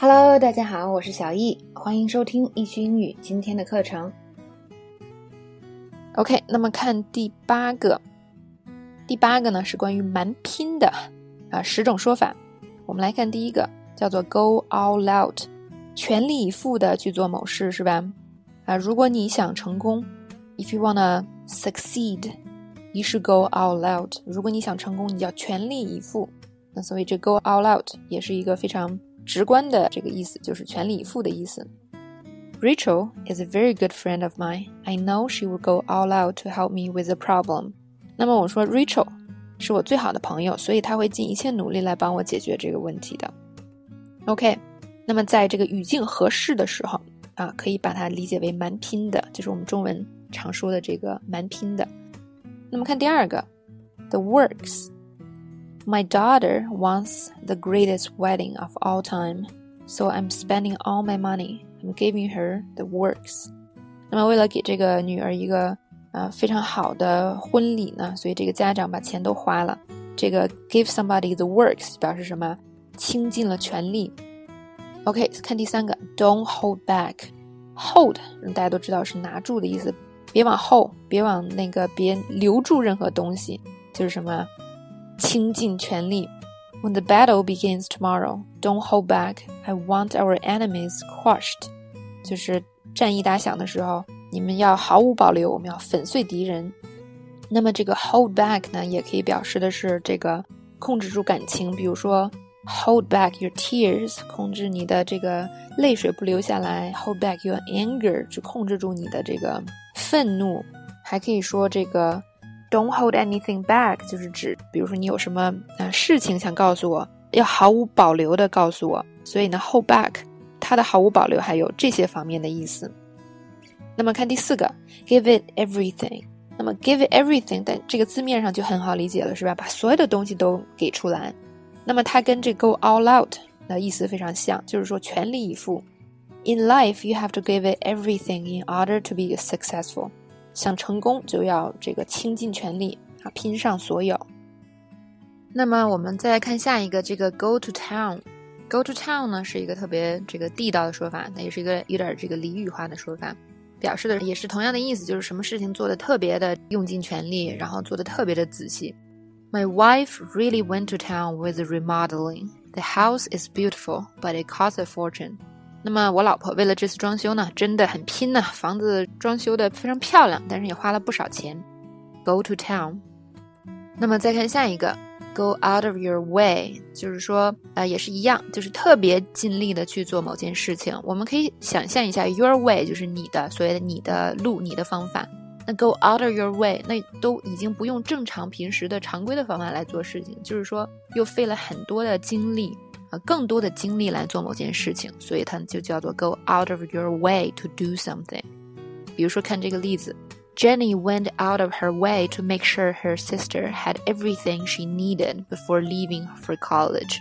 Hello，大家好，我是小易，欢迎收听易趣英语今天的课程。OK，那么看第八个，第八个呢是关于蛮拼的啊十种说法。我们来看第一个，叫做 Go all out，全力以赴的去做某事，是吧？啊，如果你想成功，If you wanna succeed，you should go all out。如果你想成功，你要全力以赴。那所以这 Go all out 也是一个非常。直观的这个意思就是全力以赴的意思。Rachel is a very good friend of mine. I know she will go all out to help me with the problem. 那么我说 Rachel 是我最好的朋友，所以她会尽一切努力来帮我解决这个问题的。OK，那么在这个语境合适的时候啊，可以把它理解为蛮拼的，就是我们中文常说的这个蛮拼的。那么看第二个，the works。My daughter wants the greatest wedding of all time, so I'm spending all my money. I'm giving her the works. 那么为了给这个女儿一个呃非常好的婚礼呢，所以这个家长把钱都花了。这个 give somebody the works 表示什么？倾尽了全力。OK，看第三个，Don't hold back。Hold 大家都知道是拿住的意思，别往后，别往那个别留住任何东西，就是什么？ 倾尽全力。When the battle begins tomorrow, don't hold back. I want our enemies crushed. 就是战役打响的时候，你们要毫无保留，我们要粉碎敌人。那么这个 hold back 呢，也可以表示的是这个控制住感情，比如说 hold back your tears，控制你的这个泪水不流下来；hold back your anger，去控制住你的这个愤怒。还可以说这个。Don't hold anything back，就是指，比如说你有什么啊事情想告诉我，要毫无保留的告诉我。所以呢，hold back，它的毫无保留还有这些方面的意思。那么看第四个，give it everything。那么 give it everything，在这个字面上就很好理解了，是吧？把所有的东西都给出来。那么它跟这 go all out 的意思非常像，就是说全力以赴。In life, you have to give it everything in order to be successful. 想成功就要这个倾尽全力啊，拼上所有。那么我们再来看下一个，这个 go to town。go to town 呢是一个特别这个地道的说法，那也是一个有点这个俚语化的说法，表示的也是同样的意思，就是什么事情做的特别的用尽全力，然后做的特别的仔细。My wife really went to town with remodeling. The house is beautiful, but it cost a fortune. 那么我老婆为了这次装修呢，真的很拼呢，房子装修的非常漂亮，但是也花了不少钱。Go to town。那么再看下一个，Go out of your way，就是说啊，也是一样，就是特别尽力的去做某件事情。我们可以想象一下，your way 就是你的所谓的你的路、你的方法。那 Go out of your way，那都已经不用正常平时的常规的方法来做事情，就是说又费了很多的精力。啊，更多的精力来做某件事情，所以它就叫做 go out of your way to do something。比如说看这个例子，Jenny went out of her way to make sure her sister had everything she needed before leaving for college。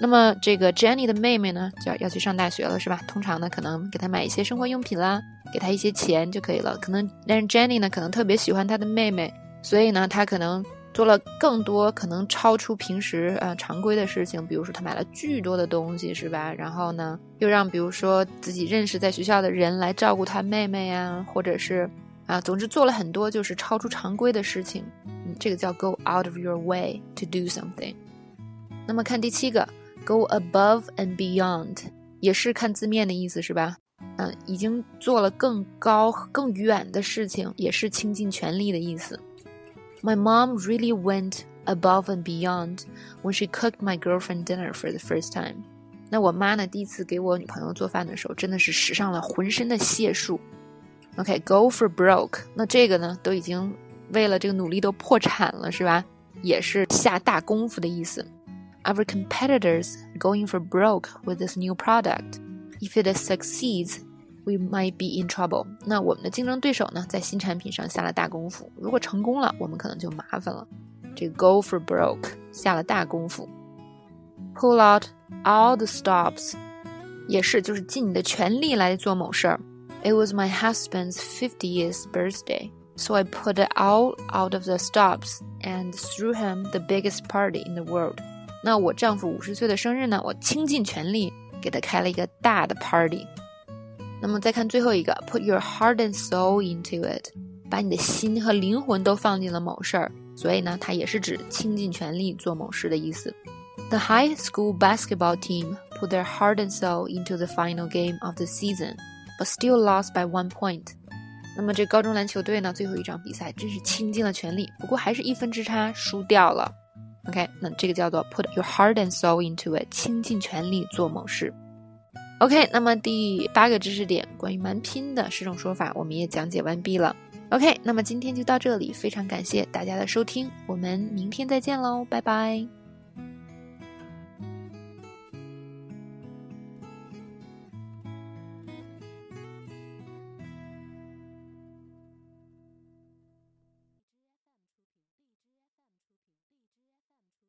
那么这个 Jenny 的妹妹呢，就要要去上大学了，是吧？通常呢，可能给她买一些生活用品啦，给她一些钱就可以了。可能但是 Jenny 呢，可能特别喜欢她的妹妹，所以呢，她可能。做了更多可能超出平时呃常规的事情，比如说他买了巨多的东西，是吧？然后呢，又让比如说自己认识在学校的人来照顾他妹妹呀，或者是啊，总之做了很多就是超出常规的事情。嗯，这个叫 go out of your way to do something。那么看第七个，go above and beyond，也是看字面的意思是吧？嗯，已经做了更高更远的事情，也是倾尽全力的意思。My mom really went above and beyond when she cooked my girlfriend dinner for the first time。那我妈呢，第一次给我女朋友做饭的时候，真的是使上了浑身的解数。OK，go for broke。那这个呢，都已经为了这个努力都破产了，是吧？也是下大功夫的意思。Our competitors going for broke with this new product. If it succeeds, We might be in trouble。那我们的竞争对手呢，在新产品上下了大功夫。如果成功了，我们可能就麻烦了。这个 go for broke 下了大功夫。Pull out all the stops，也是就是尽你的全力来做某事儿。It was my husband's fiftieth birthday, so I put all out of the stops and threw him the biggest party in the world。那我丈夫五十岁的生日呢，我倾尽全力 给他开了一个大的 party。 那么再看最后一个，put your heart and soul into it，把你的心和灵魂都放进了某事儿。所以呢，它也是指倾尽全力做某事的意思。The high school basketball team put their heart and soul into the final game of the season, but still lost by one point. 那么这高中篮球队呢，最后一场比赛真是倾尽了全力，不过还是一分之差输掉了。OK，那这个叫做 put your heart and soul into it，倾尽全力做某事。OK，那么第八个知识点关于蛮拼的十种说法，我们也讲解完毕了。OK，那么今天就到这里，非常感谢大家的收听，我们明天再见喽，拜拜。